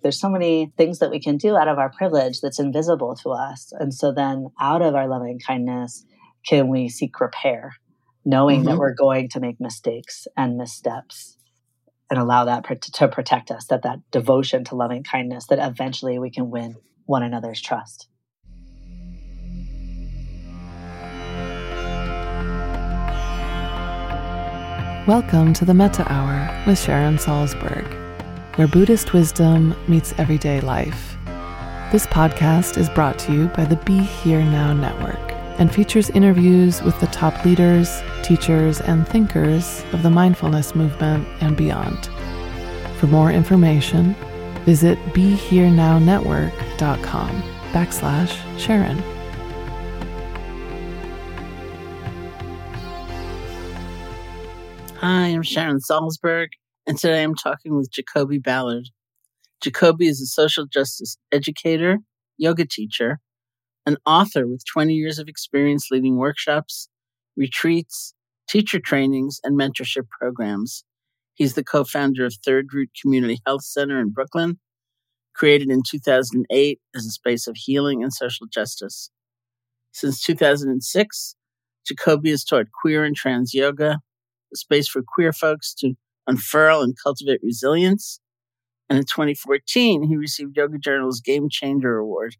There's so many things that we can do out of our privilege that's invisible to us. And so then out of our loving kindness, can we seek repair, knowing mm-hmm. that we're going to make mistakes and missteps and allow that to protect us, that that devotion to loving kindness, that eventually we can win one another's trust. Welcome to the Metta Hour with Sharon Salzberg where Buddhist wisdom meets everyday life. This podcast is brought to you by the Be Here Now Network and features interviews with the top leaders, teachers, and thinkers of the mindfulness movement and beyond. For more information, visit BeHereNowNetwork.com backslash Sharon. Hi, I'm Sharon Salzberg, and today I'm talking with Jacoby Ballard. Jacoby is a social justice educator, yoga teacher, an author with 20 years of experience leading workshops, retreats, teacher trainings, and mentorship programs. He's the co founder of Third Root Community Health Center in Brooklyn, created in 2008 as a space of healing and social justice. Since 2006, Jacoby has taught queer and trans yoga, a space for queer folks to unfurl and cultivate resilience. And in 2014, he received Yoga Journal's Game Changer Award,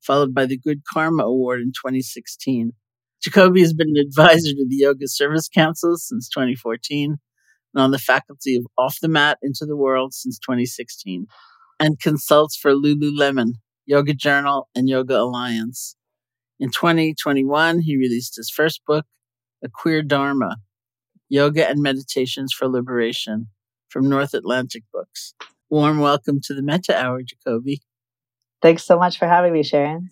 followed by the Good Karma Award in 2016. Jacoby has been an advisor to the Yoga Service Council since 2014 and on the faculty of Off the Mat into the World since 2016, and consults for Lululemon, Yoga Journal, and Yoga Alliance. In 2021, he released his first book, A Queer Dharma Yoga and Meditations for Liberation from North Atlantic Books. Warm welcome to the Metta Hour, Jacoby. Thanks so much for having me, Sharon.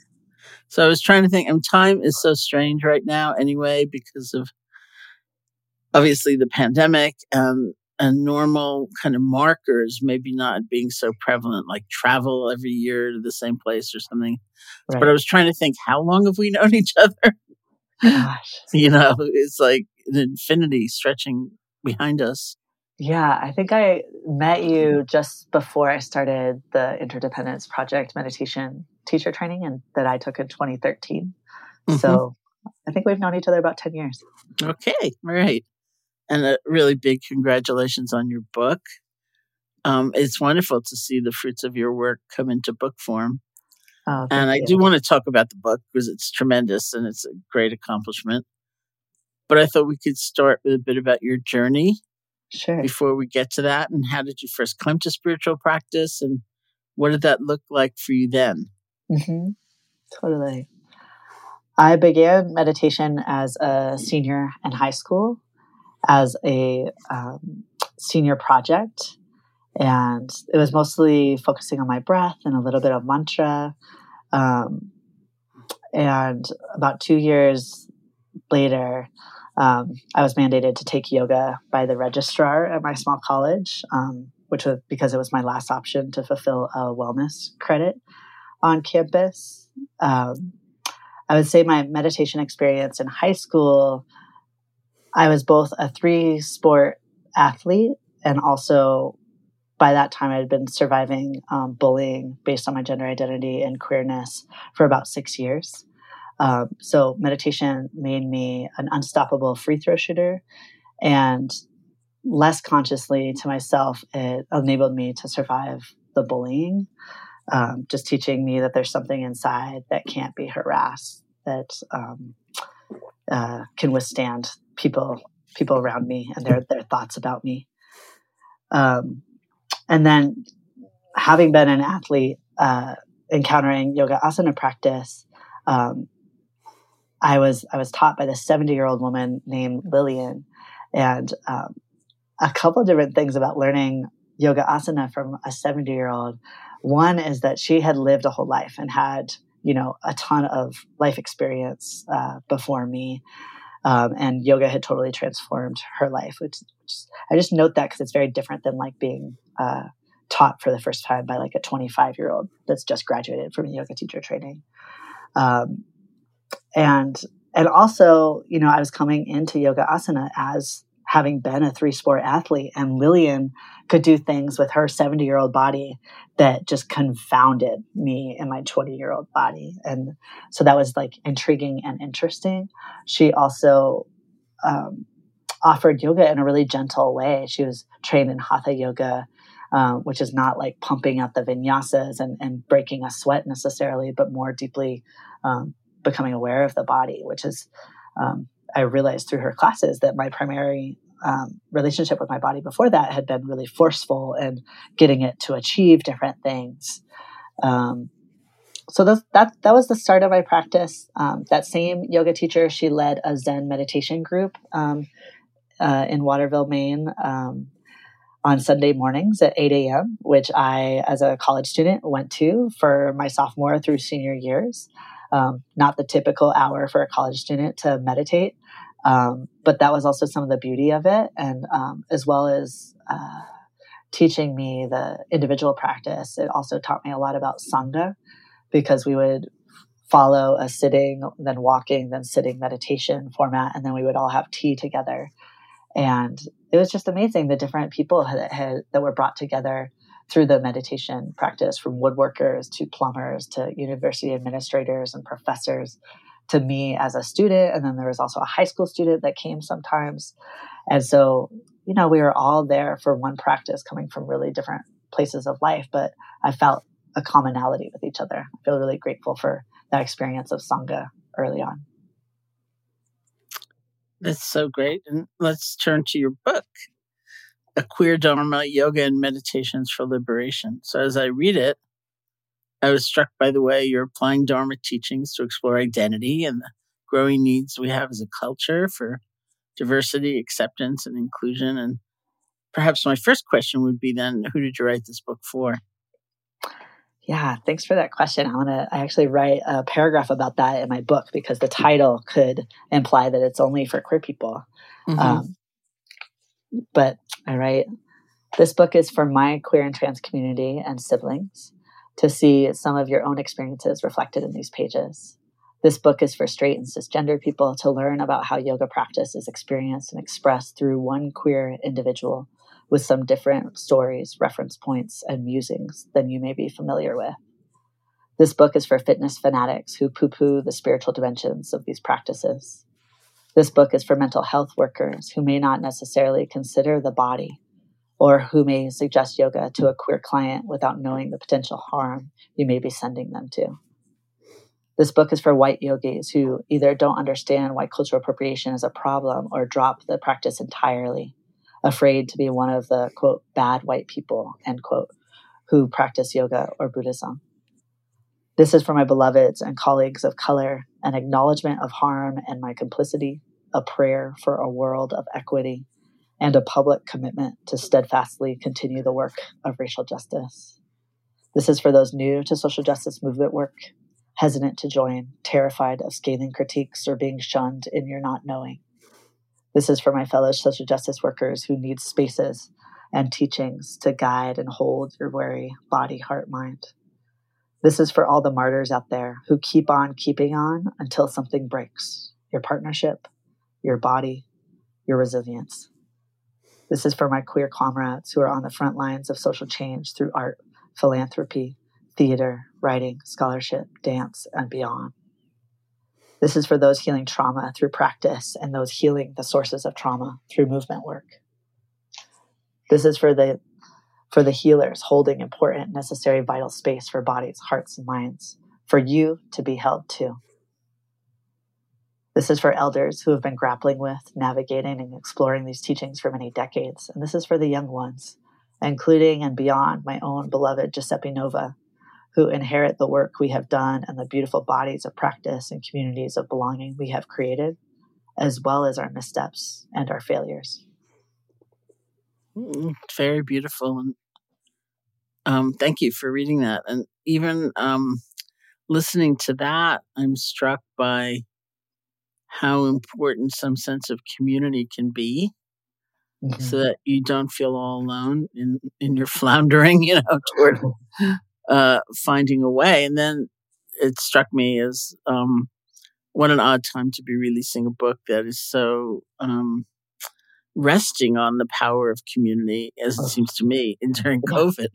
So I was trying to think, and time is so strange right now anyway, because of obviously the pandemic. and, and normal kind of markers maybe not being so prevalent, like travel every year to the same place or something. Right. But I was trying to think, how long have we known each other? Oh gosh. you know, it's like an infinity stretching behind us. Yeah, I think I met you just before I started the Interdependence Project meditation teacher training and that I took in 2013. Mm-hmm. So I think we've known each other about 10 years. Okay, all right. And a really big congratulations on your book. Um, it's wonderful to see the fruits of your work come into book form. Oh, and I you. do want to talk about the book because it's tremendous and it's a great accomplishment. But I thought we could start with a bit about your journey Sure. Before we get to that, and how did you first come to spiritual practice, and what did that look like for you then? Mm-hmm. Totally. I began meditation as a senior in high school, as a um, senior project, and it was mostly focusing on my breath and a little bit of mantra. Um, and about two years later, um, I was mandated to take yoga by the registrar at my small college, um, which was because it was my last option to fulfill a wellness credit on campus. Um, I would say my meditation experience in high school, I was both a three sport athlete and also by that time I had been surviving um, bullying based on my gender identity and queerness for about six years. Um, so meditation made me an unstoppable free throw shooter, and less consciously to myself, it enabled me to survive the bullying. Um, just teaching me that there's something inside that can't be harassed, that um, uh, can withstand people people around me and their their thoughts about me. Um, and then, having been an athlete, uh, encountering yoga asana practice, um, I was I was taught by this 70 year old woman named Lillian, and um, a couple of different things about learning yoga asana from a 70 year old. One is that she had lived a whole life and had you know a ton of life experience uh, before me, um, and yoga had totally transformed her life. Which, which I just note that because it's very different than like being uh, taught for the first time by like a 25 year old that's just graduated from a yoga teacher training. Um, and and also you know i was coming into yoga asana as having been a three sport athlete and lillian could do things with her 70 year old body that just confounded me and my 20 year old body. And so that was like intriguing and interesting. She also um, offered yoga in a really gentle way. She was trained in hatha yoga um, which is not like pumping out the vinyasas and, and breaking a sweat necessarily, but more deeply um, becoming aware of the body, which is, um, I realized through her classes that my primary um, relationship with my body before that had been really forceful and getting it to achieve different things. Um, so that, that that was the start of my practice. Um, that same yoga teacher, she led a Zen meditation group um, uh, in Waterville, Maine, um, on Sunday mornings at 8 a.m., which I, as a college student, went to for my sophomore through senior years um, not the typical hour for a college student to meditate. Um, but that was also some of the beauty of it, and um, as well as uh, teaching me the individual practice, it also taught me a lot about sangha because we would follow a sitting, then walking, then sitting meditation format, and then we would all have tea together. And it was just amazing the different people had, had, that were brought together through the meditation practice from woodworkers to plumbers to university administrators and professors to me as a student. And then there was also a high school student that came sometimes. And so, you know, we were all there for one practice coming from really different places of life, but I felt a commonality with each other. I feel really grateful for that experience of Sangha early on. That's so great. And let's turn to your book a queer dharma yoga and meditations for liberation so as i read it i was struck by the way you're applying dharma teachings to explore identity and the growing needs we have as a culture for diversity acceptance and inclusion and perhaps my first question would be then who did you write this book for yeah, thanks for that question. I want to. I actually write a paragraph about that in my book because the title could imply that it's only for queer people. Mm-hmm. Um, but All right. This book is for my queer and trans community and siblings to see some of your own experiences reflected in these pages. This book is for straight and cisgender people to learn about how yoga practice is experienced and expressed through one queer individual with some different stories, reference points, and musings than you may be familiar with. This book is for fitness fanatics who poo poo the spiritual dimensions of these practices. This book is for mental health workers who may not necessarily consider the body or who may suggest yoga to a queer client without knowing the potential harm you may be sending them to. This book is for white yogis who either don't understand why cultural appropriation is a problem or drop the practice entirely, afraid to be one of the quote bad white people end quote who practice yoga or Buddhism. This is for my beloveds and colleagues of color, an acknowledgement of harm and my complicity, a prayer for a world of equity, and a public commitment to steadfastly continue the work of racial justice. This is for those new to social justice movement work hesitant to join, terrified of scathing critiques or being shunned in your not knowing. This is for my fellow social justice workers who need spaces and teachings to guide and hold your weary body, heart, mind. This is for all the martyrs out there who keep on keeping on until something breaks your partnership, your body, your resilience. This is for my queer comrades who are on the front lines of social change through art, philanthropy, theater, writing, scholarship, dance, and beyond. This is for those healing trauma through practice and those healing the sources of trauma through movement work. This is for the for the healers holding important, necessary, vital space for bodies, hearts, and minds, for you to be held too. This is for elders who have been grappling with, navigating, and exploring these teachings for many decades. And this is for the young ones, including and beyond my own beloved Giuseppe Nova, who inherit the work we have done and the beautiful bodies of practice and communities of belonging we have created, as well as our missteps and our failures. Mm, very beautiful. And um, thank you for reading that. And even um, listening to that, I'm struck by how important some sense of community can be. Mm-hmm. So that you don't feel all alone in, in your floundering, you know, toward uh, finding a way. And then it struck me as um, what an odd time to be releasing a book that is so um, resting on the power of community, as it seems to me, during COVID,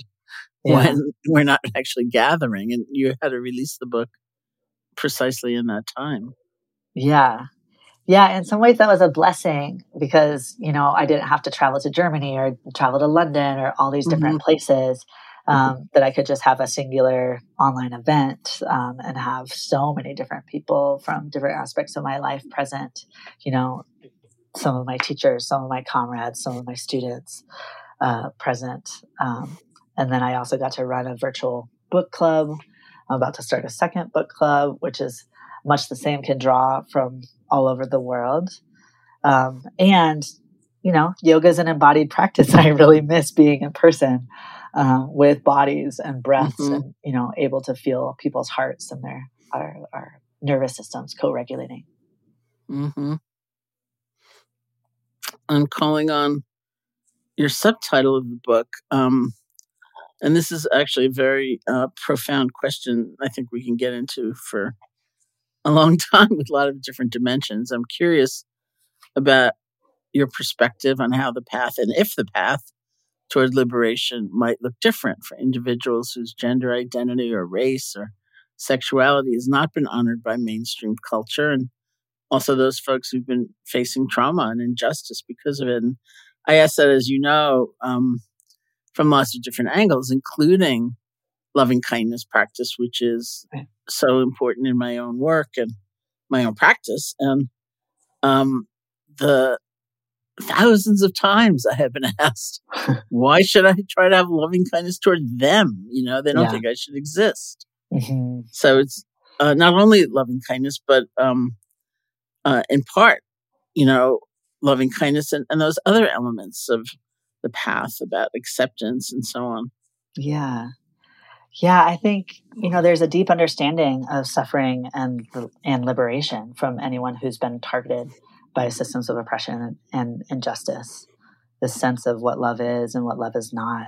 yeah. when we're not actually gathering. And you had to release the book precisely in that time. Yeah. Yeah, in some ways that was a blessing because, you know, I didn't have to travel to Germany or travel to London or all these different mm-hmm. places. Mm-hmm. um, that I could just have a singular online event um, and have so many different people from different aspects of my life present. You know, some of my teachers, some of my comrades, some of my students uh, present. Um, and then I also got to run a virtual book club. I'm about to start a second book club, which is much the same, can draw from all over the world. Um, and, you know, yoga is an embodied practice. I really miss being in person uh, with bodies and breaths mm-hmm. and you know able to feel people's hearts and their our, our nervous systems co-regulating mm-hmm. i'm calling on your subtitle of the book um, and this is actually a very uh, profound question i think we can get into for a long time with a lot of different dimensions i'm curious about your perspective on how the path and if the path toward liberation might look different for individuals whose gender identity or race or sexuality has not been honored by mainstream culture and also those folks who've been facing trauma and injustice because of it. And I ask that, as you know, um, from lots of different angles, including loving kindness practice, which is so important in my own work and my own practice. And um, the thousands of times I have been asked, why should I try to have loving kindness toward them? You know, they don't yeah. think I should exist. Mm-hmm. So it's uh, not only loving kindness, but um, uh, in part, you know, loving kindness and, and those other elements of the path about acceptance and so on. Yeah. Yeah, I think you know there's a deep understanding of suffering and and liberation from anyone who's been targeted by systems of oppression and injustice. The sense of what love is and what love is not.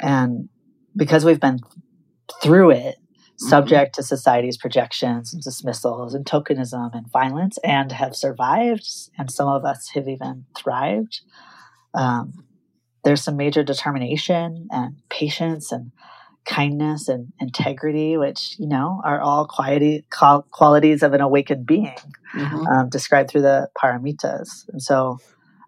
And because we've been through it, mm-hmm. subject to society's projections and dismissals and tokenism and violence, and have survived, and some of us have even thrived. Um, there's some major determination and patience and kindness and integrity, which you know are all quality qualities of an awakened being, mm-hmm. um, described through the paramitas. And so,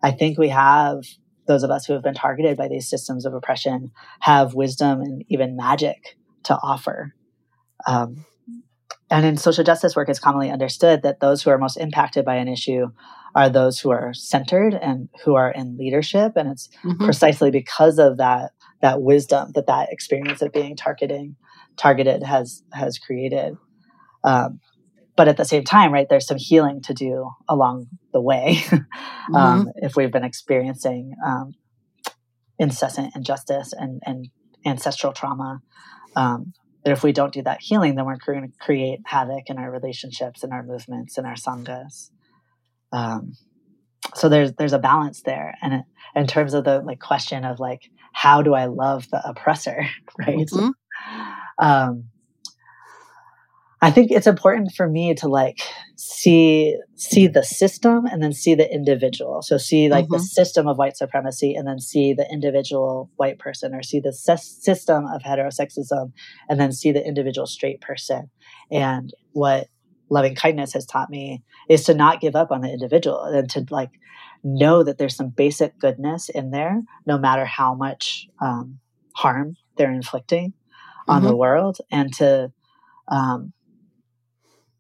I think we have those of us who have been targeted by these systems of oppression have wisdom and even magic to offer. Um, and in social justice work, it's commonly understood that those who are most impacted by an issue are those who are centered and who are in leadership. And it's mm-hmm. precisely because of that that wisdom that that experience of being targeting targeted has has created. Um, but at the same time, right, there's some healing to do along the way. um, mm-hmm. If we've been experiencing um, incessant injustice and, and ancestral trauma, um, that if we don't do that healing, then we're going to create havoc in our relationships, in our movements, in our sanghas. Um, so there's there's a balance there, and in terms of the like question of like how do I love the oppressor, right? Mm-hmm. Um, I think it's important for me to like see see the system and then see the individual. So see like mm-hmm. the system of white supremacy and then see the individual white person or see the system of heterosexism and then see the individual straight person. And what loving kindness has taught me is to not give up on the individual and to like know that there's some basic goodness in there no matter how much um, harm they're inflicting on mm-hmm. the world and to um,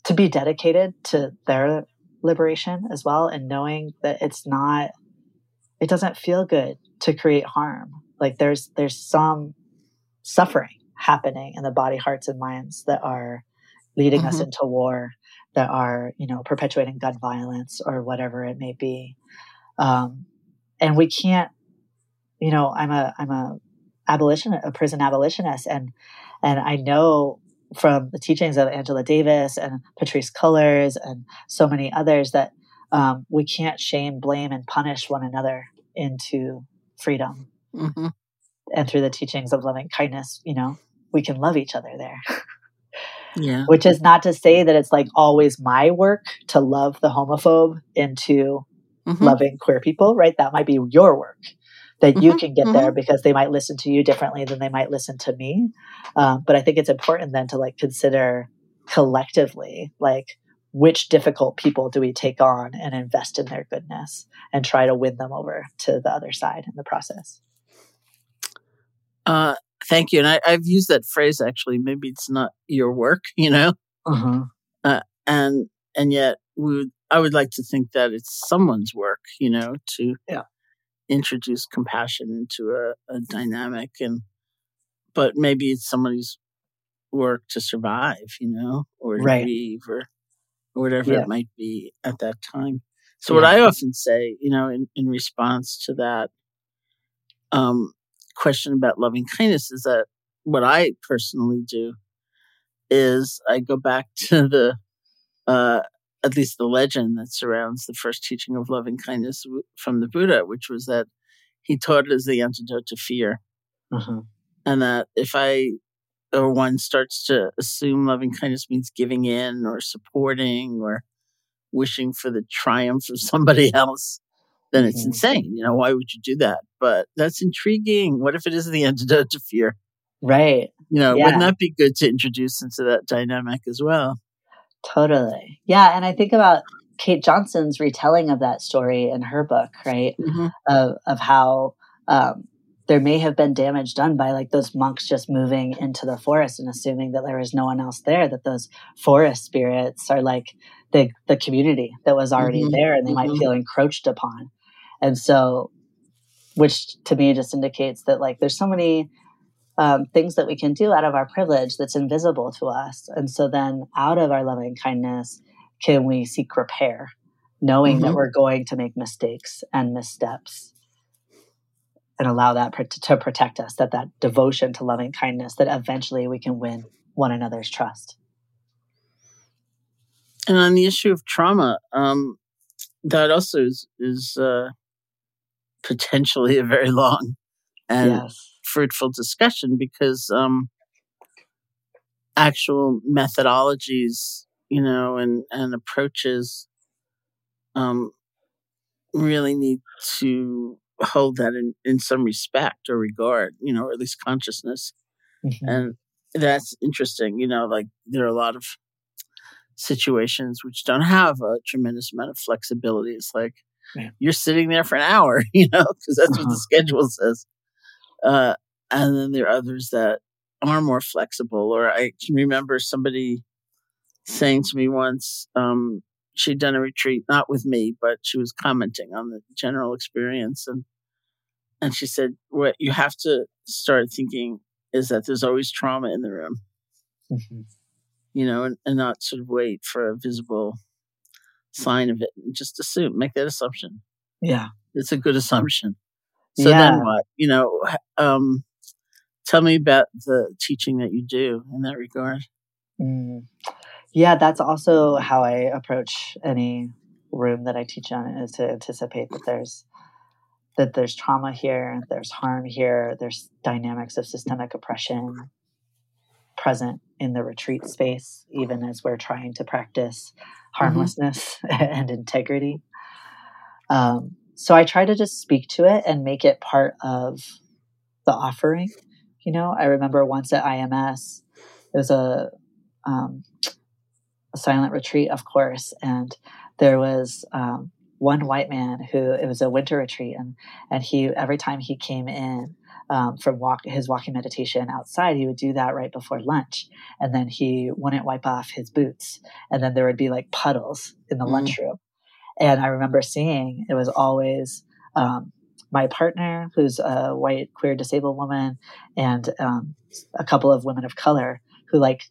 to be dedicated to their liberation as well and knowing that it's not it doesn't feel good to create harm like there's there's some suffering happening in the body hearts and minds that are leading mm-hmm. us into war that are you know perpetuating gun violence or whatever it may be um, and we can't you know i'm a i'm a abolitionist a prison abolitionist and and i know from the teachings of Angela Davis and Patrisse Cullors and so many others that um, we can't shame, blame, and punish one another into freedom. Mm-hmm. And through the teachings of loving kindness, you know, we can love each other there. yeah. Which is not to say that it's like always my work to love the homophobe into mm-hmm. loving queer people, right? That might be your work that mm-hmm, you can get mm-hmm. there because they might listen to you differently than they might listen to me. Um, but I think it's important then to like consider collectively, like which difficult people do we take on and invest in their goodness and try to win them over to the other side in the process. Uh, thank you. And I, have used that phrase actually. Maybe it's not your work, you know, uh-huh. uh, and and yet we I would like to think that it's someone's work, you know, to yeah introduce compassion into a, a dynamic and but maybe it's somebody's work to survive you know or right. grieve or, or whatever yeah. it might be at that time so yeah. what i often say you know in, in response to that um, question about loving kindness is that what i personally do is i go back to the uh, at least the legend that surrounds the first teaching of loving kindness from the Buddha, which was that he taught it as the antidote to fear. Uh-huh. And that if I, or one starts to assume loving kindness means giving in or supporting or wishing for the triumph of somebody else, then it's mm-hmm. insane. You know, why would you do that? But that's intriguing. What if it is the antidote to fear? Right. You know, yeah. wouldn't that be good to introduce into that dynamic as well? Totally. Yeah. And I think about Kate Johnson's retelling of that story in her book, right? Mm-hmm. Of, of how um, there may have been damage done by like those monks just moving into the forest and assuming that there was no one else there, that those forest spirits are like the, the community that was already mm-hmm. there and they mm-hmm. might feel encroached upon. And so, which to me just indicates that like there's so many um, things that we can do out of our privilege that's invisible to us. And so then out of our loving kindness, can we seek repair, knowing mm-hmm. that we're going to make mistakes and missteps and allow that to protect us, that that devotion to loving kindness, that eventually we can win one another's trust. And on the issue of trauma, um, that also is, is uh, potentially a very long and yes. fruitful discussion because um, actual methodologies, you know, and, and approaches um, really need to hold that in, in some respect or regard, you know, or at least consciousness. Mhm. And that's interesting, you know, like there are a lot of situations which don't have a tremendous amount of flexibility. It's like Yeah. you're sitting there for an hour, you know, because that's what Uh-huh. the schedule says. Uh, and then there are others that are more flexible. Or I can remember somebody saying to me once, um, she'd done a retreat, not with me, but she was commenting on the general experience. And, and she said, what you have to start thinking is that there's always trauma in the room, Mhm. you know, and, and not sort of wait for a visible sign of it and just assume, make that assumption. Yeah. It's a good assumption. So Yeah. then what? You know, um, tell me about the teaching that you do in that regard. Mm. Yeah, that's also how I approach any room that I teach on is to anticipate that there's that there's trauma here, there's harm here, there's dynamics of systemic oppression present in the retreat space, even as we're trying to practice harmlessness and integrity. Um, so I try to just speak to it and make it part of the offering. You know, I remember once at IMS, it was a um, a silent retreat, of course, and there was um, one white man who it was a winter retreat, and and he every time he came in um, from walk his walking meditation outside, he would do that right before lunch, and then he wouldn't wipe off his boots, and then there would be like puddles in the Mhm. lunchroom, and I remember seeing it was always. Um, my partner, who's a white queer disabled woman, and um, a couple of women of color who like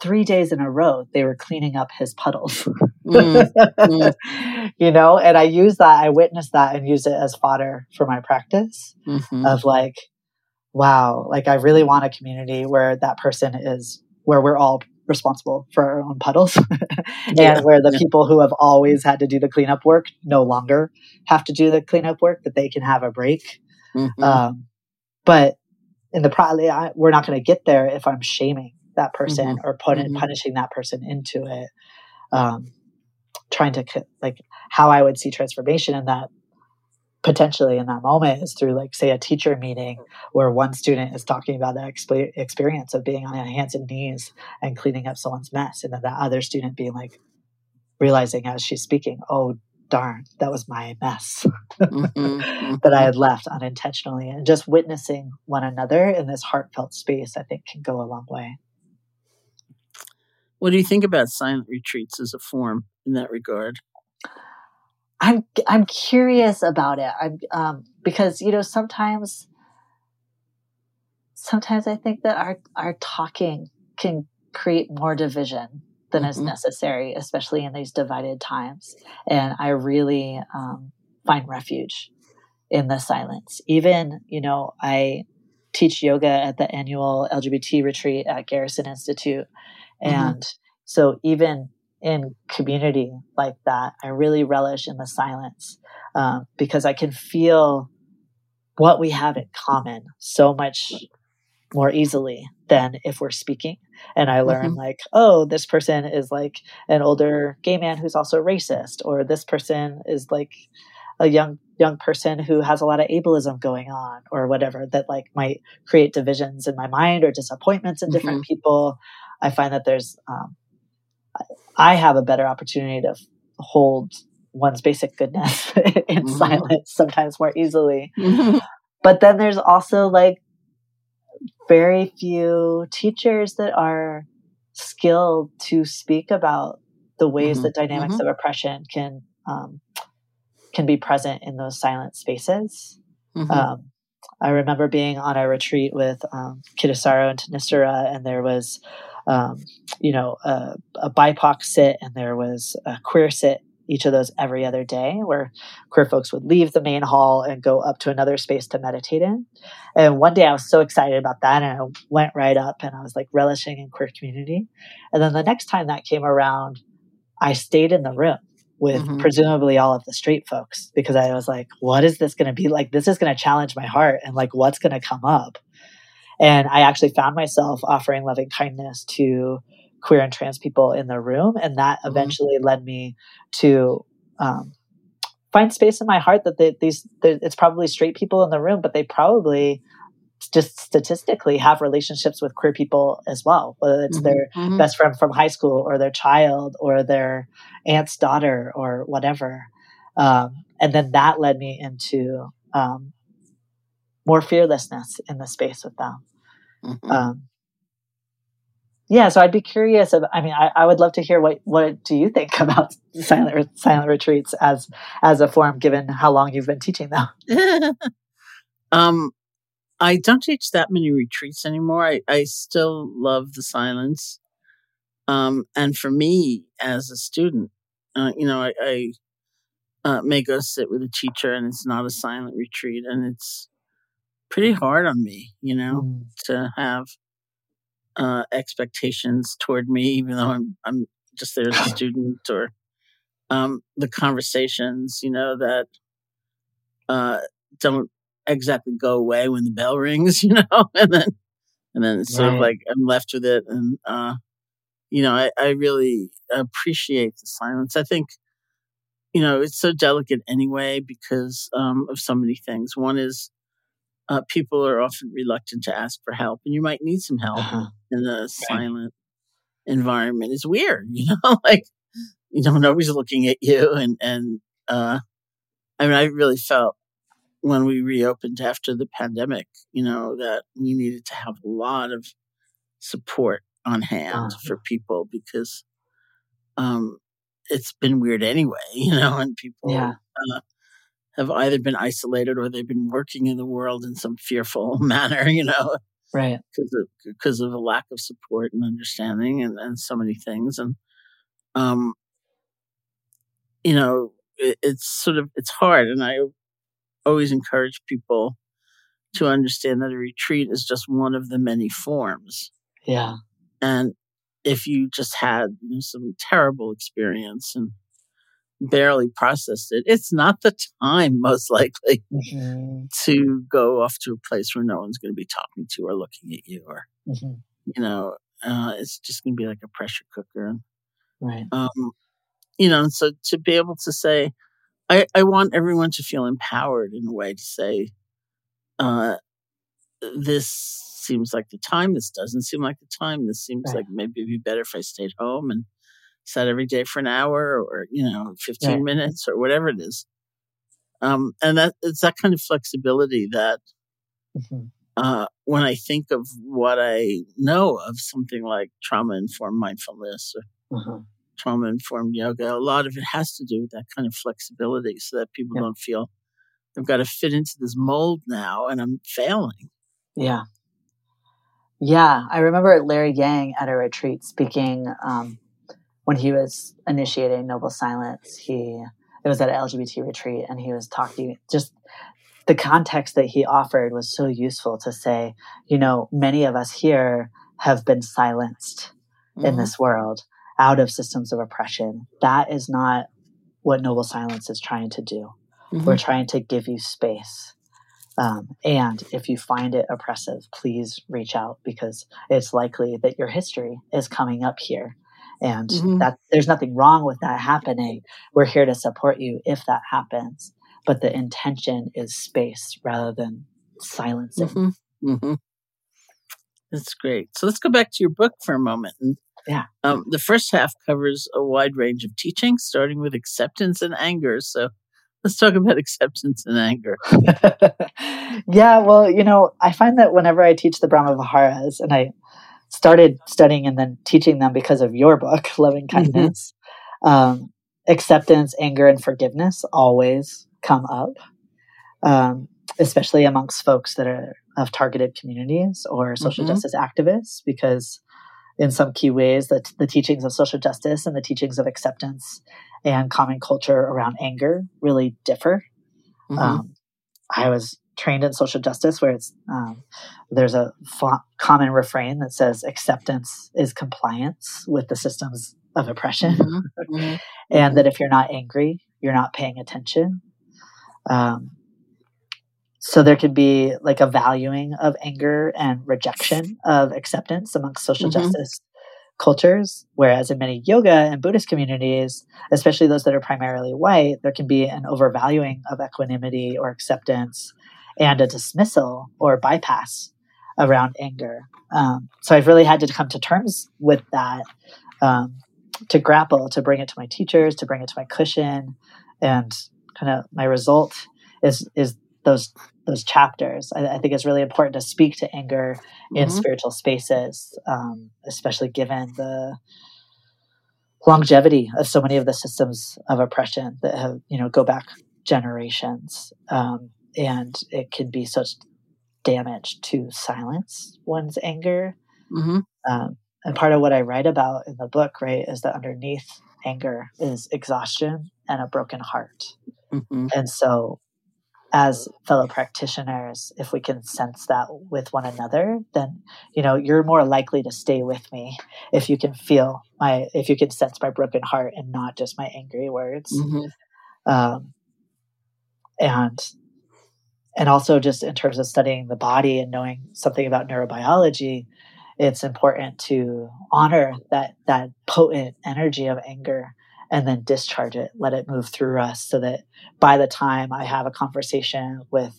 three days in a row they were cleaning up his puddles Mm, mm. you know and i used that i witnessed that and used it as fodder for my practice Mhm. of like wow like i really want a community where that person is where we're all responsible for our own puddles and Yeah, where the people who have always had to do the cleanup work no longer have to do the cleanup work that they can have a break Mhm. um, but in the pro- I, we're not going to get there if I'm shaming that person or put, Mhm. punishing that person into it. Um, trying to like how I would see transformation in that potentially in that moment is through like say a teacher meeting where one student is talking about that exp- experience of being on their hands and knees and cleaning up someone's mess and then that other student being like realizing as she's speaking oh darn that was my mess Mhm. that I had left unintentionally. And just witnessing one another in this heartfelt space, I think, can go a long way. What do you think about silent retreats as a form in that regard? I'm I'm curious about it. I'm um, because you know sometimes sometimes I think that our our talking can create more division than is Mhm. necessary, especially in these divided times. And I really um, find refuge in the silence. Even you know I teach yoga at the annual LGBT retreat at Garrison Institute, Mhm. and so even in community like that, I really relish in the silence um, because I can feel what we have in common so much more easily than if we're speaking. And I learn Mhm. like, oh, this person is like an older gay man who's also racist, or this person is like a young young person who has a lot of ableism going on or whatever that like might create divisions in my mind or disappointments in different people i find that there's um, I have a better opportunity to hold one's basic goodness in Mhm. silence sometimes more easily. But then there's also like very few teachers that are skilled to speak about the ways Mhm. that dynamics Mhm. of oppression can um, can be present in those silent spaces. Mhm. Um, I remember being on a retreat with um, Kittisaro and Thanissara, and there was, um, you know, a, a BIPOC sit and there was a queer sit. Each of those every other day, where queer folks would leave the main hall and go up to another space to meditate in. And one day I was so excited about that, and I went right up and I was like relishing in queer community. And then the next time that came around, I stayed in the room with mm-hmm. presumably all of the straight folks because I was like, what is this going to be like? This is going to challenge my heart and like what's going to come up. And I actually found myself offering loving kindness to queer and trans people in the room. And that mm-hmm. eventually led me to um, find space in my heart that they, these, it's probably straight people in the room, but they probably just statistically have relationships with queer people as well, whether it's mm-hmm, their mm-hmm. best friend from high school or their child or their aunt's daughter or whatever. Um, and then that led me into um, more fearlessness in the space with them. Mm-hmm. Um, yeah, so I'd be curious. Of, I mean, I, I, would love to hear what what do you think about silent silent retreats as as a form, given how long you've been teaching them. um, I don't teach that many retreats anymore. I, I still love the silence. Um, and for me as a student, uh, you know, I, I uh, may go sit with a teacher and it's not a silent retreat and it's pretty hard on me, you know, mm. to have uh, expectations toward me, even though I'm, I'm just there as a student or um, the conversations, you know, that uh, don't exactly go away when the bell rings, you know, and then and then it's sort of like I'm left with it, and uh, you know, I, I really appreciate the silence. I think you know it's so delicate anyway because um, of so many things. One is uh, people are often reluctant to ask for help, and you might need some help uh-huh. in a right. silent environment. It's weird, you know, like you know nobody's looking at you, and and uh, I mean, I really felt when we reopened after the pandemic, you know, that we needed to have a lot of support on hand uh-huh. for people because um, it's been weird anyway, you know, and people yeah. uh, have either been isolated or they've been working in the world in some fearful manner, you know, right? Because of because of a lack of support and understanding and, and so many things, and um, you know, it, it's sort of it's hard, and I always encourage people to understand that a retreat is just one of the many forms. Yeah. And if you just had you know, some terrible experience and barely processed it, it's not the time, most likely, mm-hmm. to go off to a place where no one's going to be talking to or looking at you, or mm-hmm. you know, uh, it's just going to be like a pressure cooker. Right. Um, you know, so to be able to say, I, I want everyone to feel empowered in a way to say, uh, this seems like the time. This doesn't seem like the time. This seems right. like maybe it'd be better if I stayed home and sat every day for an hour or, you know, 15 right. minutes or whatever it is. Um, and that it's that kind of flexibility that mm-hmm. uh, when I think of what I know of something like trauma informed mindfulness or mm-hmm trauma informed yoga, a lot of it has to do with that kind of flexibility so that people yeah. don't feel I've got to fit into this mold now and I'm failing. Yeah. Yeah. I remember Larry Yang at a retreat speaking um, when he was initiating Noble Silence. He, it was at an LGBT retreat and he was talking just the context that he offered was so useful to say, you know, many of us here have been silenced mm-hmm. in this world out of systems of oppression. That is not what Noble Silence is trying to do. Mm-hmm. We're trying to give you space. Um, and if you find it oppressive, please reach out because it's likely that your history is coming up here. And mm-hmm. that there's nothing wrong with that happening. We're here to support you if that happens. But the intention is space rather than silencing. Mm-hmm. mm-hmm. That's great. So let's go back to your book for a moment and yeah. Um, the first half covers a wide range of teaching, starting with acceptance and anger. So let's talk about acceptance and anger. yeah, well, you know, I find that whenever I teach the Brahma Viharas, and I started studying and then teaching them because of your book, Loving mm-hmm. Kindness, mm-hmm. um, acceptance, anger, and forgiveness always come up, um, especially amongst folks that are of targeted communities or social mm-hmm. justice activists, because in some key ways that the teachings of social justice and the teachings of acceptance and common culture around anger really differ. Mm-hmm. Um, I was trained in social justice where it's um, there's a f- common refrain that says acceptance is compliance with the systems of oppression. Mm-hmm. Mm-hmm. and that if you're not angry, you're not paying attention. Um, so there could be like a valuing of anger and rejection of acceptance amongst social mm-hmm. justice cultures. Whereas in many yoga and Buddhist communities, especially those that are primarily white, there can be an overvaluing of equanimity or acceptance and a dismissal or bypass around anger. Um, so I've really had to come to terms with that um, to grapple, to bring it to my teachers, to bring it to my cushion, and kind of my result is is those those chapters. I, I, think it's really important to speak to anger in mm-hmm. spiritual spaces, um, especially given the longevity of so many of the systems of oppression that have you know go back generations, um, and it can be such damage to silence one's anger. Mm-hmm. Um, and part of what I write about in the book, right, is that underneath anger is exhaustion and a broken heart. Mm-hmm. And so as fellow practitioners if we can sense that with one another then you know you're more likely to stay with me if you can feel my if you can sense my broken heart and not just my angry words mm-hmm. um, and and also just in terms of studying the body and knowing something about neurobiology it's important to honor that that potent energy of anger and then discharge it, let it move through us so that by the time I have a conversation with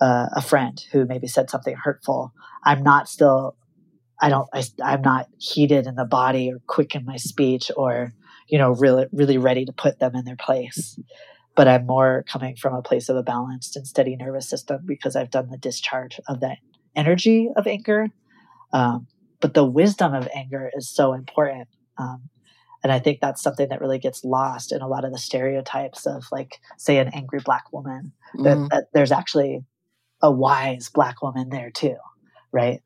uh, a friend who maybe said something hurtful, I'm not still, I don't, I, I'm not heated in the body or quick in my speech or, you know, really, really ready to put them in their place. But I'm more coming from a place of a balanced and steady nervous system because I've done the discharge of that energy of anger. Um, but the wisdom of anger is so important. Um, and I think that's something that really gets lost in a lot of the stereotypes of, like, say, an angry black woman. Mm. That, that there's actually a wise black woman there too, right?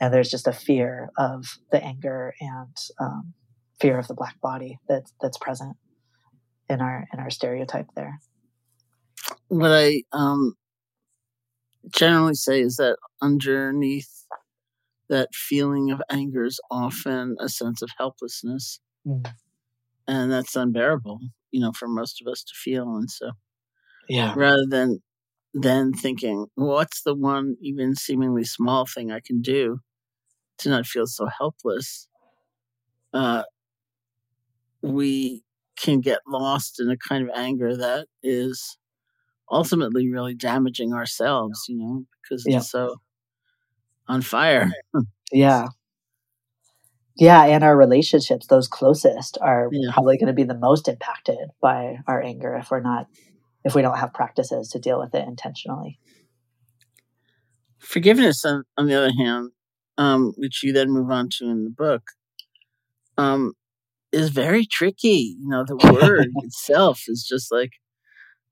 And there's just a fear of the anger and um, fear of the black body that's that's present in our in our stereotype there. What I um, generally say is that underneath that feeling of anger is often a sense of helplessness. Mm and that's unbearable you know for most of us to feel and so yeah rather than then thinking what's the one even seemingly small thing i can do to not feel so helpless uh we can get lost in a kind of anger that is ultimately really damaging ourselves you know because yeah. it's so on fire yeah yeah, and our relationships, those closest, are yeah. probably going to be the most impacted by our anger if we're not, if we don't have practices to deal with it intentionally. Forgiveness, on, on the other hand, um, which you then move on to in the book, um, is very tricky. You know, the word itself is just like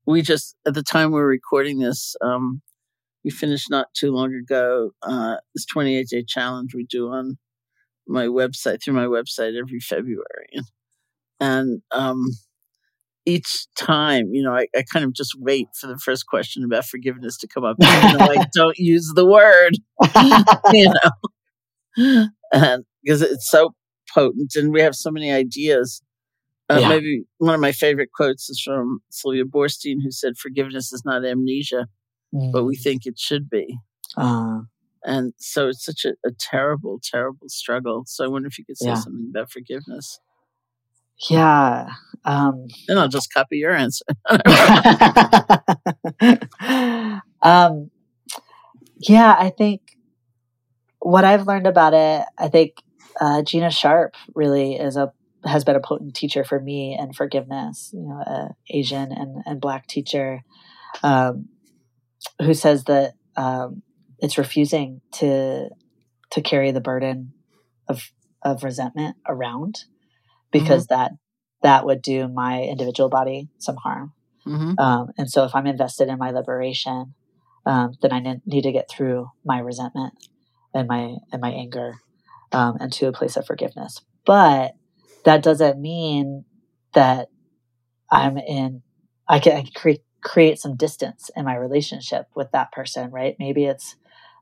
we just at the time we are recording this, um, we finished not too long ago uh, this 28 day challenge we do on my website through my website every February, and um, each time, you know, I, I, kind of just wait for the first question about forgiveness to come up. Even though I don't use the word, you know, and because it's so potent, and we have so many ideas. Uh, yeah. Maybe one of my favorite quotes is from Sylvia Boorstein, who said, "Forgiveness is not amnesia, mm. but we mm. think it should be." Uh, and so it's such a, a terrible, terrible struggle. So I wonder if you could say yeah. something about forgiveness. Yeah. Um, and I'll just copy your answer. um, yeah, I think what I've learned about it, I think uh, Gina Sharpe really is a has been a potent teacher for me and forgiveness. You know, a Asian and and Black teacher um, who says that um, it's refusing to to carry the burden of of resentment around because mm-hmm. that that would do my individual body some harm. Mm-hmm. Um, and so if I'm invested in my liberation, um, then I need to get through my resentment and my and my anger um, and to a place of forgiveness. But that doesn't mean that I'm in. I can, I can create create some distance in my relationship with that person, right? Maybe it's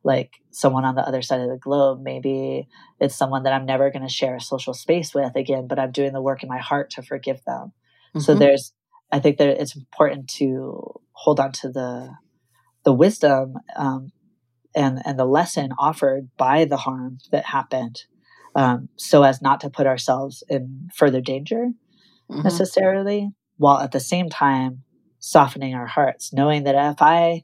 like someone on the other side of the globe. Maybe it's someone that I'm never going to share a social space with again, but I'm doing the work in my heart to forgive them. Mm-hmm. So there's, I think that it's important to hold on to the the wisdom um, and and the lesson offered by the harm that happened, um, so as not to put ourselves in further danger mm-hmm. necessarily, while at the same time softening our hearts, knowing that if I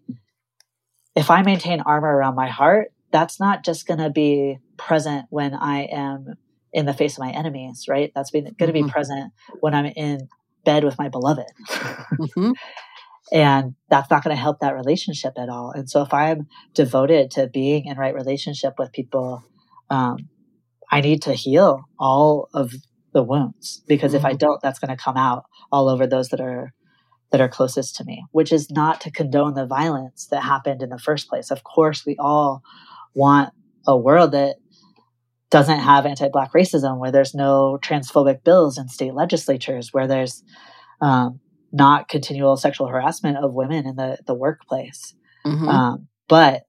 if I maintain armor around my heart, that's not just going to be present when I am in the face of my enemies, right? That's going to mm-hmm. be present when I'm in bed with my beloved. mm-hmm. And that's not going to help that relationship at all. And so if I'm devoted to being in right relationship with people, um, I need to heal all of the wounds because mm-hmm. if I mm-hmm. don't, that's going to come out all over those that are that are closest to me, which is not to condone the violence that happened in the first place. Of course, we all want a world that doesn't have anti-black racism, where there's no transphobic bills in state legislatures, where there's um, not continual sexual harassment of women in the, the workplace. Mm-hmm. Um, but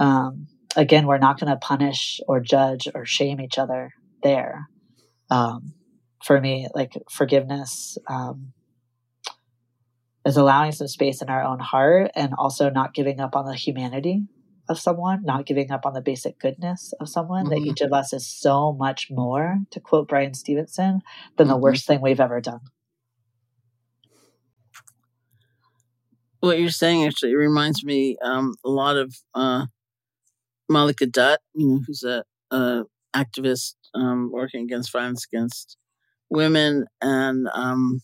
um, again, we're not going to punish or judge or shame each other there. Um, for me, like forgiveness um, is allowing some space in our own heart and also not giving up on the humanity of someone, not giving up on the basic goodness of someone, mm-hmm. that each of us is so much more, to quote Bryan Stevenson, than mm-hmm. the worst thing we've ever done. What you're saying actually reminds me um, a lot of uh, Malika Dutt, you know, who's a, a activist um, working against violence against women, and um,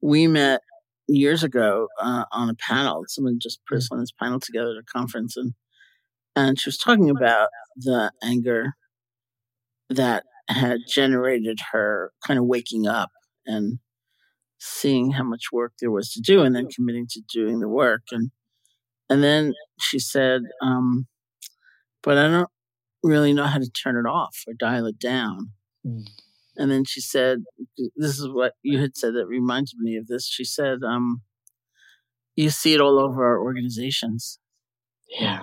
we met years ago uh, on a panel. Someone just put us on this panel together at a conference, and and she was talking about the anger that had generated her kind of waking up and seeing how much work there was to do and then committing to doing the work. And and then she said um, but i don't really know how to turn it off or dial it down. Mm. and then she said this is what you had said that reminded me of this. She said um, you see it all over our organizations. Yeah.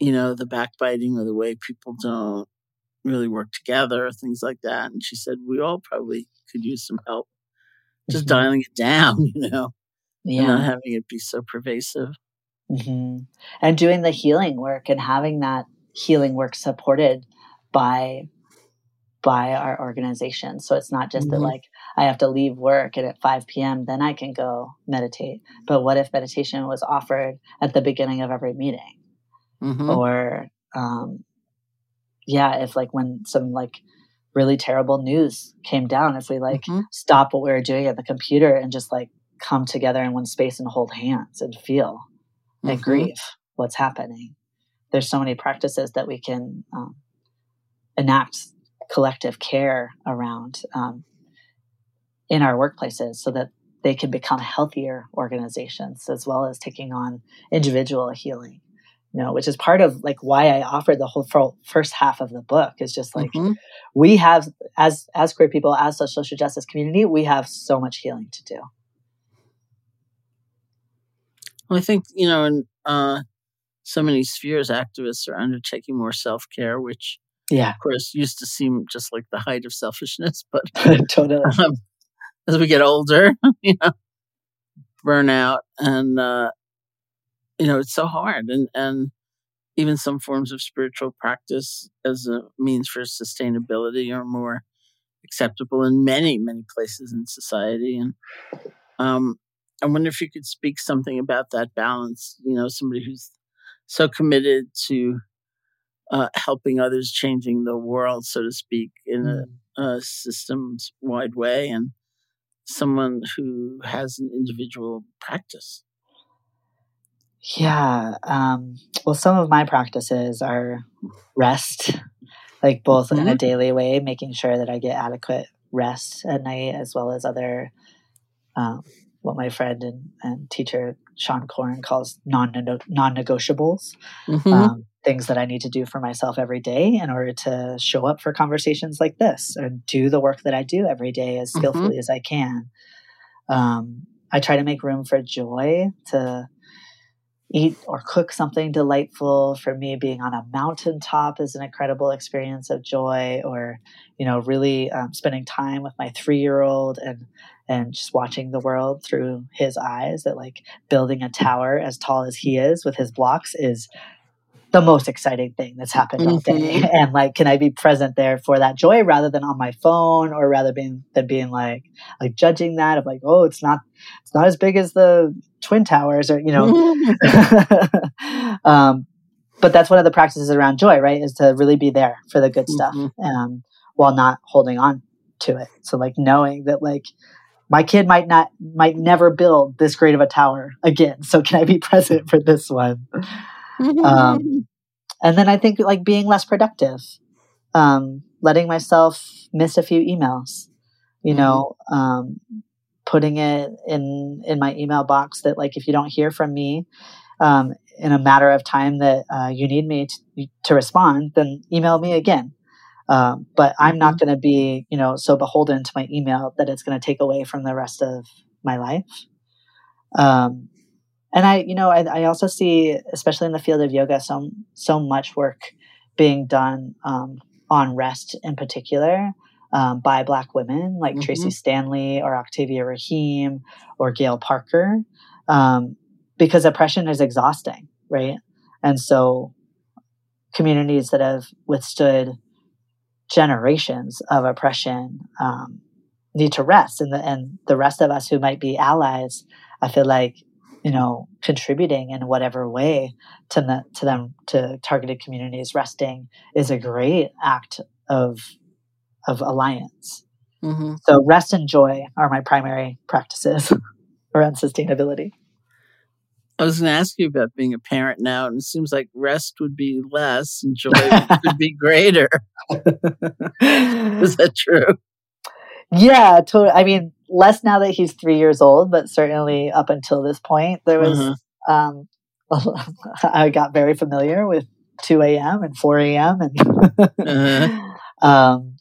You know the backbiting or the way people don't really work together things like that. And she said we all probably could use some help just mm-hmm. dialing it down, you know, yeah. not having it be so pervasive. Mm-hmm. And doing the healing work and having that healing work supported by by our organization. So it's not just mm-hmm. that like I have to leave work and at 5 p.m. then I can go meditate. But what if meditation was offered at the beginning of every meeting? Mm-hmm. Or um yeah, if like when some like really terrible news came down if we like mm-hmm. stop what we were doing at the computer and just like come together in one space and hold hands and feel mm-hmm. and grieve what's happening there's so many practices that we can um, enact collective care around um, in our workplaces so that they can become healthier organizations as well as taking on individual healing you know, which is part of like why I offered the whole first half of the book is just like mm-hmm. we have as as queer people as the social justice community we have so much healing to do. Well, I think you know, in uh, so many spheres, activists are undertaking more self care, which yeah, of course, used to seem just like the height of selfishness, but totally. Um, as we get older, you know, burnout and uh, you know it's so hard and and even some forms of spiritual practice as a means for sustainability are more acceptable in many many places in society and um, i wonder if you could speak something about that balance you know somebody who's so committed to uh, helping others changing the world so to speak in a, mm. a systems wide way and someone who has an individual practice yeah. Um, well, some of my practices are rest, like both mm-hmm. in a mm-hmm. daily way, making sure that I get adequate rest at night, as well as other, um, what my friend and, and teacher Seane Corn calls non non negotiables. Mm-hmm. Um, things that I need to do for myself every day in order to show up for conversations like this or do the work that I do every day as mm-hmm. skillfully mm-hmm. as I can. Um, I try to make room for joy to eat or cook something delightful. For me, being on a mountaintop is an incredible experience of joy, or you know, really um, spending time with my three year old and and just watching the world through his eyes. That like building a tower as tall as he is with his blocks is the most exciting thing that's happened all day. Mm-hmm. And like, can I be present there for that joy rather than on my phone or rather being than being like like judging that of like, oh, it's not it's not as big as the twin towers or you know. um, but that's one of the practices around joy, right? Is to really be there for the good stuff mm-hmm. um, while not holding on to it. So like knowing that like my kid might not might never build this great of a tower again. So can I be present for this one? Um, and then I think like being less productive, um, letting myself miss a few emails, you mm-hmm. know, um, putting it in in my email box that like if you don't hear from me um, in a matter of time that uh, you need me to, to respond, then email me again. Um, but I'm not mm-hmm. going to be, you know, so beholden to my email that it's going to take away from the rest of my life. Um, and I, you know, I, I, also see, especially in the field of yoga, so so much work being done um, on rest in particular um, by Black women like mm-hmm. Tracee Stanley or Octavia Raheem or Gail Parker, um, because oppression is exhausting, right? And so, communities that have withstood generations of oppression um, need to rest, and the and the rest of us who might be allies, I feel like you know, contributing in whatever way to the, to them to targeted communities resting is a great act of of alliance. Mm-hmm. So rest and joy are my primary practices around sustainability. I was going to ask you about being a parent now, and it seems like rest would be less and joy would be greater. Is that true? Yeah, totally. I mean, less now that he's three years old, but certainly up until this point, there was. Uh-huh. Um, I got very familiar with 2 a.m. and 4 a.m. and uh-huh. um,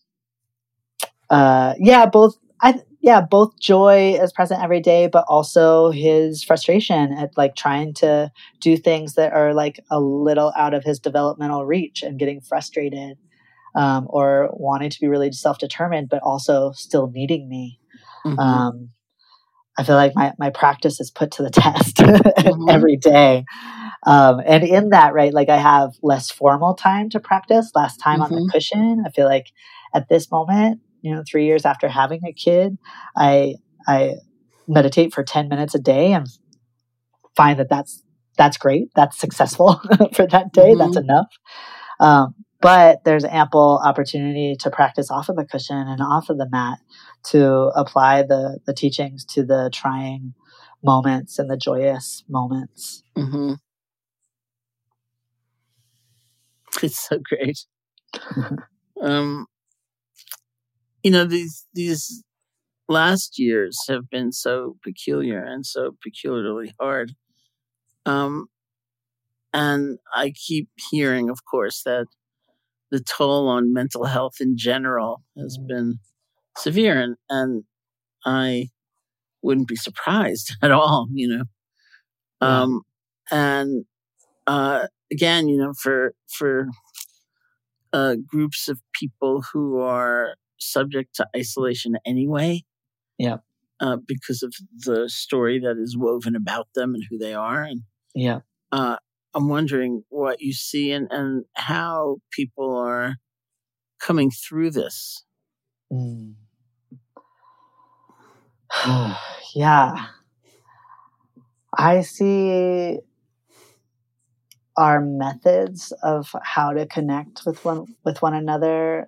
uh, yeah, both. I yeah, both joy is present every day, but also his frustration at like trying to do things that are like a little out of his developmental reach and getting frustrated um, or wanting to be really self-determined, but also still needing me. Mm-hmm. Um, I feel like my, my practice is put to the test mm-hmm. every day. Um, and in that, right, like I have less formal time to practice, less time mm-hmm. on the mm-hmm. cushion. I feel like at this moment, you know, three years after having a kid, I, I meditate for 10 minutes a day and find that that's, that's great. That's successful for that day. That's mm-hmm. enough. Um, but there's ample opportunity to practice off of the cushion and off of the mat to apply the the teachings to the trying moments and the joyous moments. Mm-hmm. It's so great. um, you know these these last years have been so peculiar and so peculiarly hard. Um, and I keep hearing, of course, that the toll on mental health in general has mm. been severe and, and I wouldn't be surprised at all, you know. Yeah. Um and uh again, you know, for for uh groups of people who are subject to isolation anyway. Yeah. Uh, because of the story that is woven about them and who they are and yeah uh, I'm wondering what you see and, and how people are coming through this. Mm. yeah. I see our methods of how to connect with one with one another,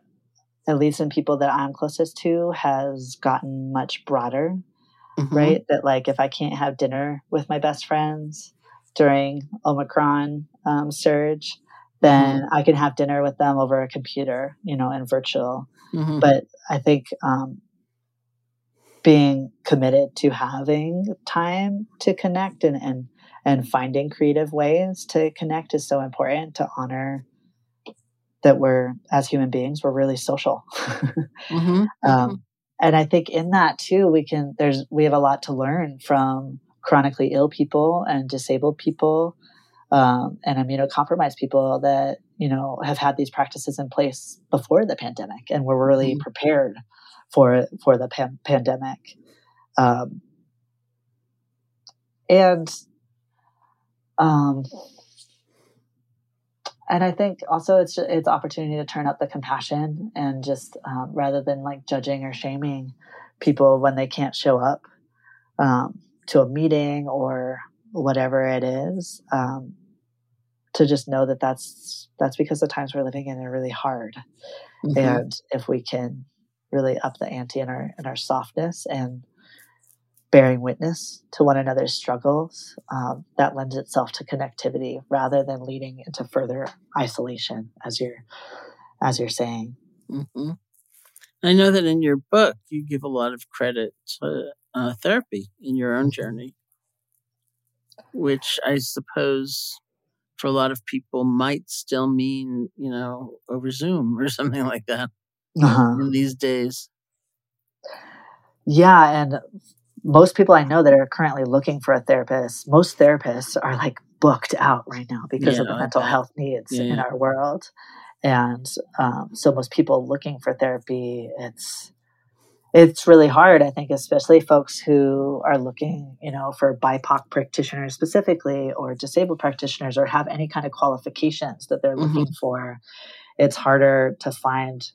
at least in people that I'm closest to, has gotten much broader. Mm-hmm. Right? That like if I can't have dinner with my best friends, during Omicron um, surge, then mm-hmm. I can have dinner with them over a computer, you know, and virtual. Mm-hmm. But I think um, being committed to having time to connect and, and and finding creative ways to connect is so important to honor that we're as human beings we're really social mm-hmm. um, mm-hmm. and i think in that too we can there's we have a lot to learn from chronically ill people and disabled people um, and immunocompromised people that you know have had these practices in place before the pandemic and were really mm-hmm. prepared for for the pan- pandemic um, and um, and I think also it's it's opportunity to turn up the compassion and just um, rather than like judging or shaming people when they can't show up um, to a meeting or whatever it is, um, to just know that that's that's because the times we're living in are really hard, mm-hmm. and if we can really up the ante in our in our softness and bearing witness to one another's struggles, um, that lends itself to connectivity rather than leading into further isolation, as you're as you're saying. Mm-hmm. I know that in your book you give a lot of credit to uh, therapy in your own journey, which I suppose for a lot of people might still mean you know over Zoom or something like that uh-huh. these days. Yeah, and most people I know that are currently looking for a therapist, most therapists are like booked out right now because yeah, of the mental health needs yeah, in our world. And um, so most people looking for therapy, it's it's really hard, I think, especially folks who are looking, you know, for BIPOC practitioners specifically or disabled practitioners or have any kind of qualifications that they're looking mm-hmm. for. It's harder to find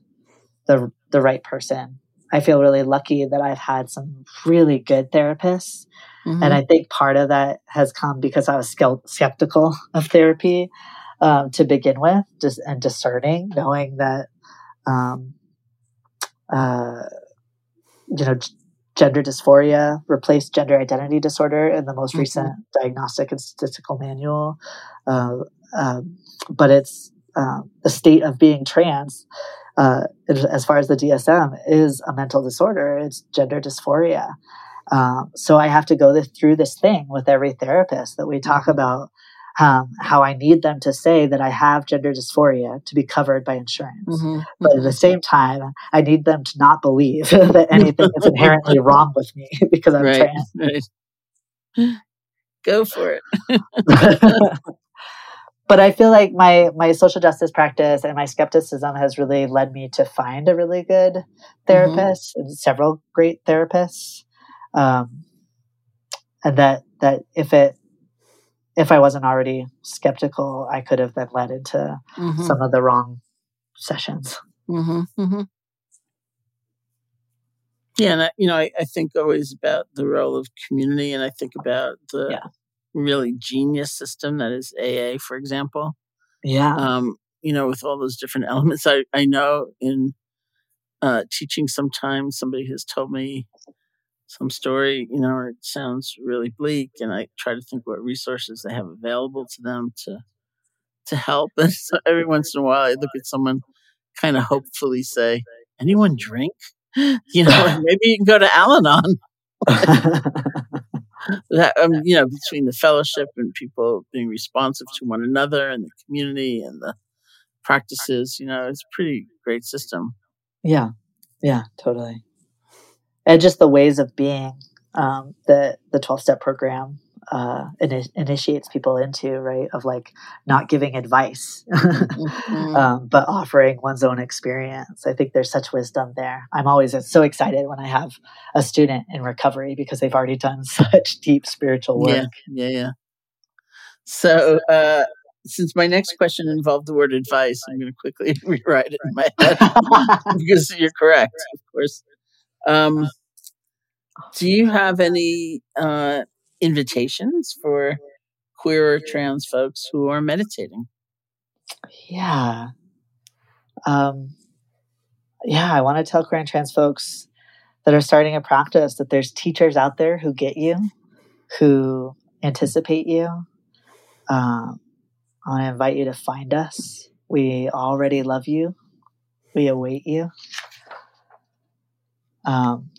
the the right person I feel really lucky that I've had some really good therapists. Mm-hmm. And I think part of that has come because I was skeptical of therapy um, to begin with, just and discerning, knowing that, um, uh, you know, gender dysphoria replaced gender identity disorder in the most mm-hmm. recent diagnostic and statistical manual. Uh, um, but it's uh, the state of being trans uh, as far as the DSM, is a mental disorder. It's gender dysphoria. Um, so I have to go this, through this thing with every therapist that we talk mm-hmm. about um, how I need them to say that I have gender dysphoria to be covered by insurance. Mm-hmm. But at the mm-hmm. same time, I need them to not believe that anything is inherently wrong with me because I'm right, trans. Right. Go for it. but I feel like my my social justice practice and my skepticism has really led me to find a really good mm-hmm. therapist mm-hmm. and several great therapists. Um, and that that if it if I wasn't already skeptical, I could have been led into mm-hmm. some of the wrong sessions. Mm-hmm, mm-hmm. Yeah, and I, you know, I, I, think always about the role of community, and I think about the yeah really genius system that is AA, for example. Yeah. Um, you know, with all those different elements. I, I know in uh, teaching sometimes somebody has told me some story, you know, it sounds really bleak, and I try to think what resources they have available to them to to help. And so every once in a while, I look at someone, kind of hopefully say, "Anyone drink?" You know, maybe you can go to Al-Anon. that um, you know between the fellowship and people being responsive to one another and the community and the practices you know it's a pretty great system yeah yeah totally and just the ways of being um, the the 12 step program uh, in, initiates people into, right? Of like not giving advice, mm-hmm. um, but offering one's own experience. I think there's such wisdom there. I'm always so excited when I have a student in recovery because they've already done such deep spiritual work. Yeah, yeah, yeah. So, uh, since my next question involved the word advice, I'm going to quickly rewrite it in my head because you're correct, of course. Um, do you have any uh, invitations for queer or trans folks who are meditating? Yeah. Um, yeah, I want to tell queer and trans folks that are starting a practice that there's teachers out there who get you, who anticipate you. Um, I want to invite you to find us. We already love you. We await you. Um,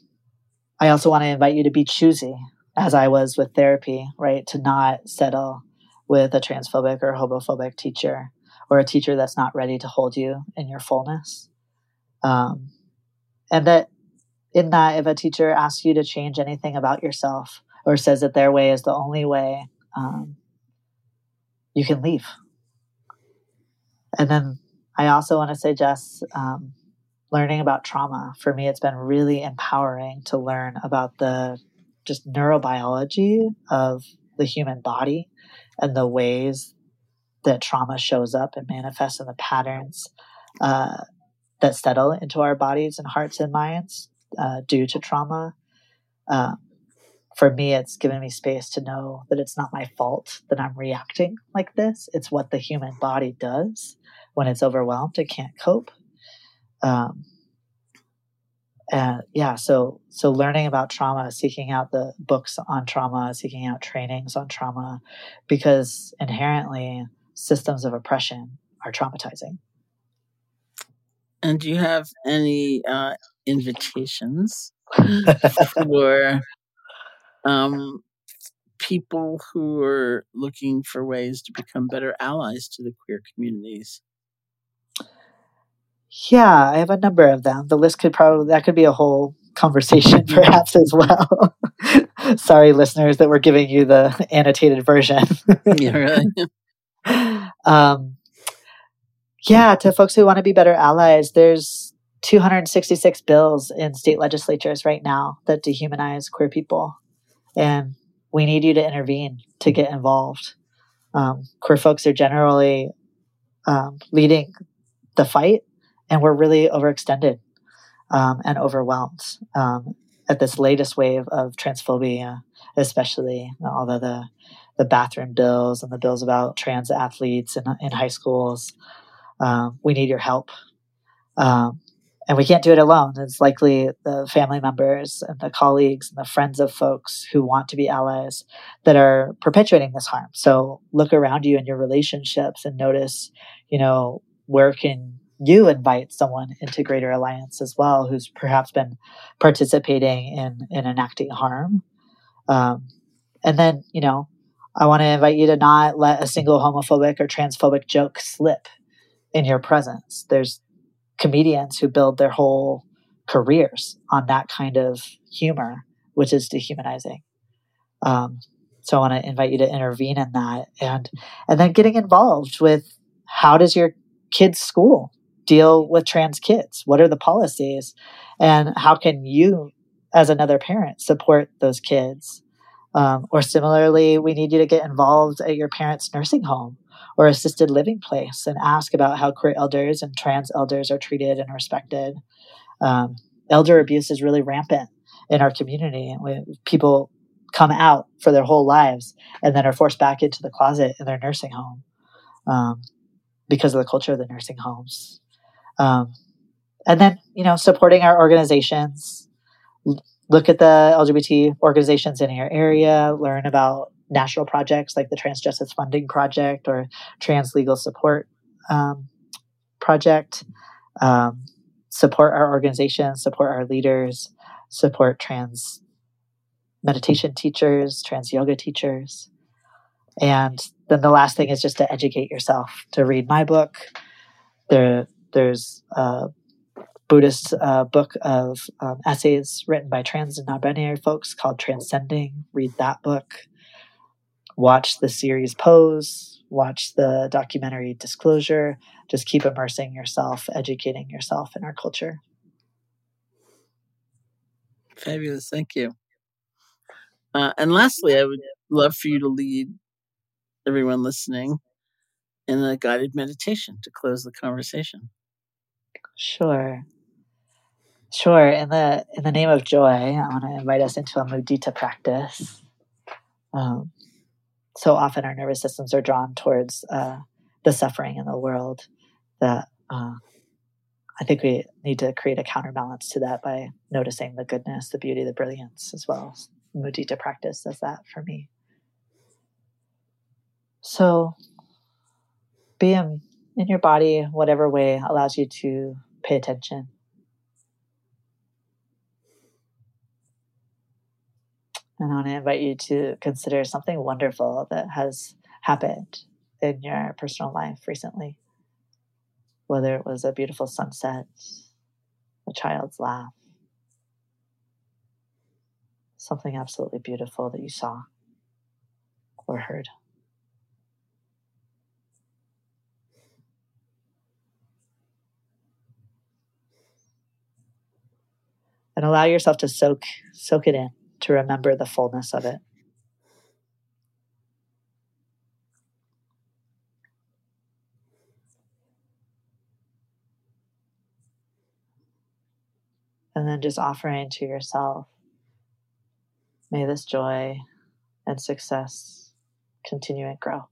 I also want to invite you to be choosy as I was with therapy, right? To not settle with a transphobic or homophobic teacher or a teacher that's not ready to hold you in your fullness. Um, and that in that, if a teacher asks you to change anything about yourself or says that their way is the only way, um, you can leave. And then I also want to suggest um, learning about trauma. For me, it's been really empowering to learn about the just neurobiology of the human body and the ways that trauma shows up and manifests in the patterns uh, that settle into our bodies and hearts and minds uh, due to trauma. Uh, for me, it's given me space to know that it's not my fault that I'm reacting like this. It's what the human body does when it's overwhelmed and can't cope. Um, and yeah, so so learning about trauma, seeking out the books on trauma, seeking out trainings on trauma, because inherently systems of oppression are traumatizing. And do you have any uh, invitations for um, people who are looking for ways to become better allies to the queer communities? Yeah, I have a number of them. The list could probably, that could be a whole conversation perhaps as well. Sorry, listeners, that we're giving you the annotated version. yeah, really. um, yeah, to folks who want to be better allies, there's 266 bills in state legislatures right now that dehumanize queer people. And we need you to intervene to get involved. Um, queer folks are generally um, leading the fight, and we're really overextended um, and overwhelmed um, at this latest wave of transphobia, especially although the the bathroom bills and the bills about trans athletes in, in high schools. Um, we need your help. Um, and we can't do it alone. It's likely the family members and the colleagues and the friends of folks who want to be allies that are perpetuating this harm. So look around you in your relationships and notice, you know, where can you invite someone into greater alliance as well who's perhaps been participating in in enacting harm. Um, and then you know i want to invite you to not let a single homophobic or transphobic joke slip in your presence. There's comedians who build their whole careers on that kind of humor, which is dehumanizing. Um, so I want to invite you to intervene in that, and and then getting involved with how does your kid's school deal with trans kids? What are the policies, and how can you, as another parent, support those kids? Um, or similarly, we need you to get involved at your parents' nursing home or assisted living place and ask about how queer elders and trans elders are treated and respected. Um, elder abuse is really rampant in our community. When people come out for their whole lives and then are forced back into the closet in their nursing home um, because of the culture of the nursing homes. Um, and then, you know, supporting our organizations. Look at the LGBT organizations in your area, learn about national projects like the Trans Justice Funding Project or Trans Legal Support um, Project. Um, support our organizations, support our leaders, support trans meditation teachers, trans yoga teachers. And then the last thing is just to educate yourself, to read my book. There, there's a Buddhist uh, book of um, essays written by trans and non binary folks called Transcending. Read that book watch the series Pose, watch the documentary Disclosure. Just keep immersing yourself, educating yourself in our culture. Fabulous. Thank you. Uh, and lastly, I would love for you to lead everyone listening in a guided meditation to close the conversation. Sure. Sure. In the in the name of joy, I want to invite us into a mudita practice. Um, so often our nervous systems are drawn towards uh, the suffering in the world that uh, I think we need to create a counterbalance to that by noticing the goodness, the beauty, the brilliance as well. Mudita practice does that for me. So be in, in your body, whatever way allows you to pay attention. And I want to invite you to consider something wonderful that has happened in your personal life recently. Whether it was a beautiful sunset, a child's laugh, something absolutely beautiful that you saw or heard. And allow yourself to soak soak it in, to remember the fullness of it. And then just offering to yourself, may this joy and success continue and grow.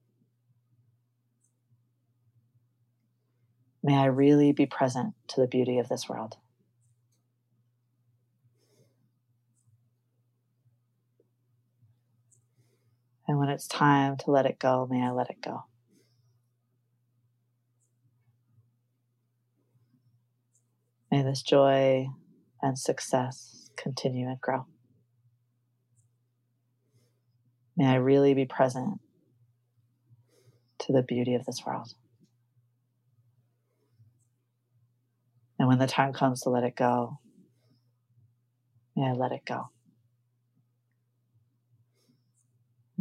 May I really be present to the beauty of this world. And when it's time to let it go, may I let it go. May this joy and success continue and grow. May I really be present to the beauty of this world. And when the time comes to let it go, may I let it go.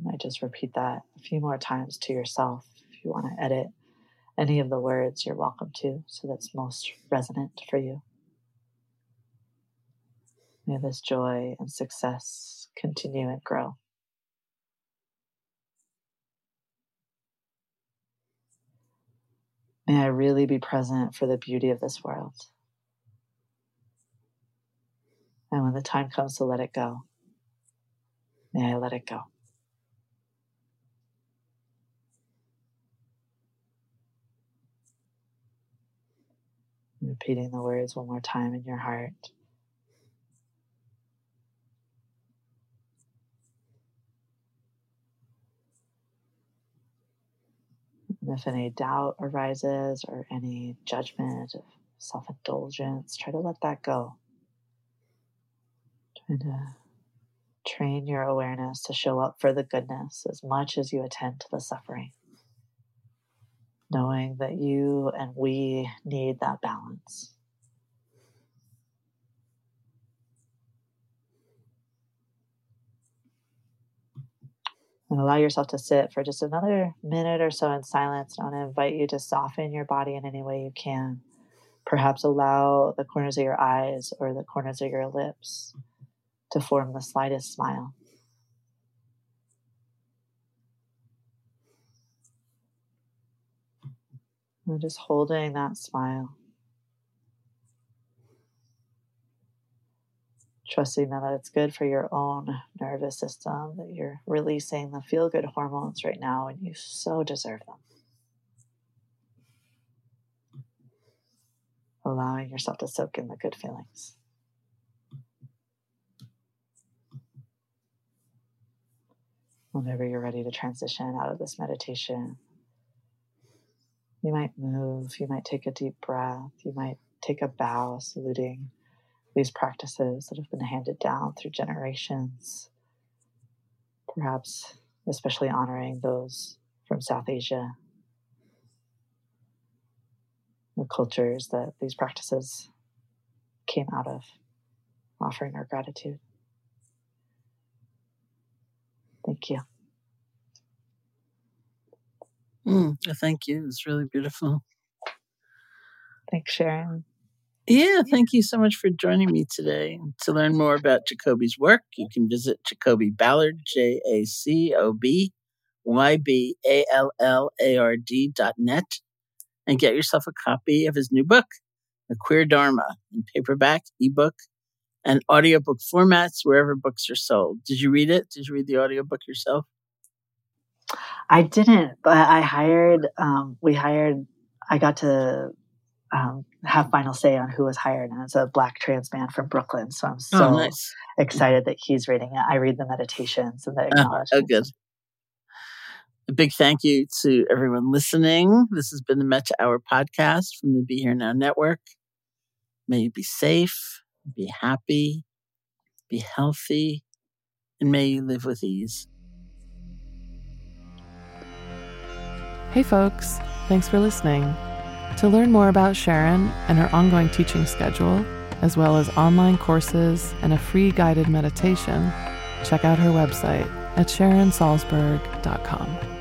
And I just repeat that a few more times to yourself. If you want to edit any of the words, you're welcome to, so that's most resonant for you. May this joy and success continue and grow. May I really be present for the beauty of this world. And when the time comes to let it go, may I let it go. Repeating the words one more time in your heart. And if any doubt arises or any judgment of self indulgence, try to let that go. Try to train your awareness to show up for the goodness as much as you attend to the suffering, knowing that you and we need that balance. and allow yourself to sit for just another minute or so in silence. I want to invite you to soften your body in any way you can. Perhaps allow the corners of your eyes or the corners of your lips to form the slightest smile. And just holding that smile. trusting that it's good for your own nervous system, that you're releasing the feel good hormones right now, and you so deserve them. Allowing yourself to soak in the good feelings. Whenever you're ready to transition out of this meditation, you might move, you might take a deep breath, you might take a bow, saluting these practices that have been handed down through generations, perhaps especially honoring those from South Asia, the cultures that these practices came out of, offering our gratitude. Thank you. Mm, thank you. It's really beautiful. Thanks, Sharon. Yeah, thank you so much for joining me today. To learn more about Jacoby's work, you can visit Jacoby Ballard, J A C O B Y B A L L A R D dot net, and get yourself a copy of his new book, The Queer Dharma, in paperback, ebook, and audiobook formats wherever books are sold. Did you read it? Did you read the audiobook yourself? I didn't, but I hired, um, we hired, I got to um, have final say on who was hired. And it's a black trans man from Brooklyn. So I'm oh, so oh, nice. excited that he's reading it. I read the meditations and the acknowledgements. Oh, oh, good. A big thank you to everyone listening. This has been the Metta Hour podcast from the Be Here Now Network. May you be safe, be happy, be healthy, and may you live with ease. Hey, folks. Thanks for listening. To learn more about Sharon and her ongoing teaching schedule, as well as online courses and a free guided meditation, check out her website at sharonsalzberg.com.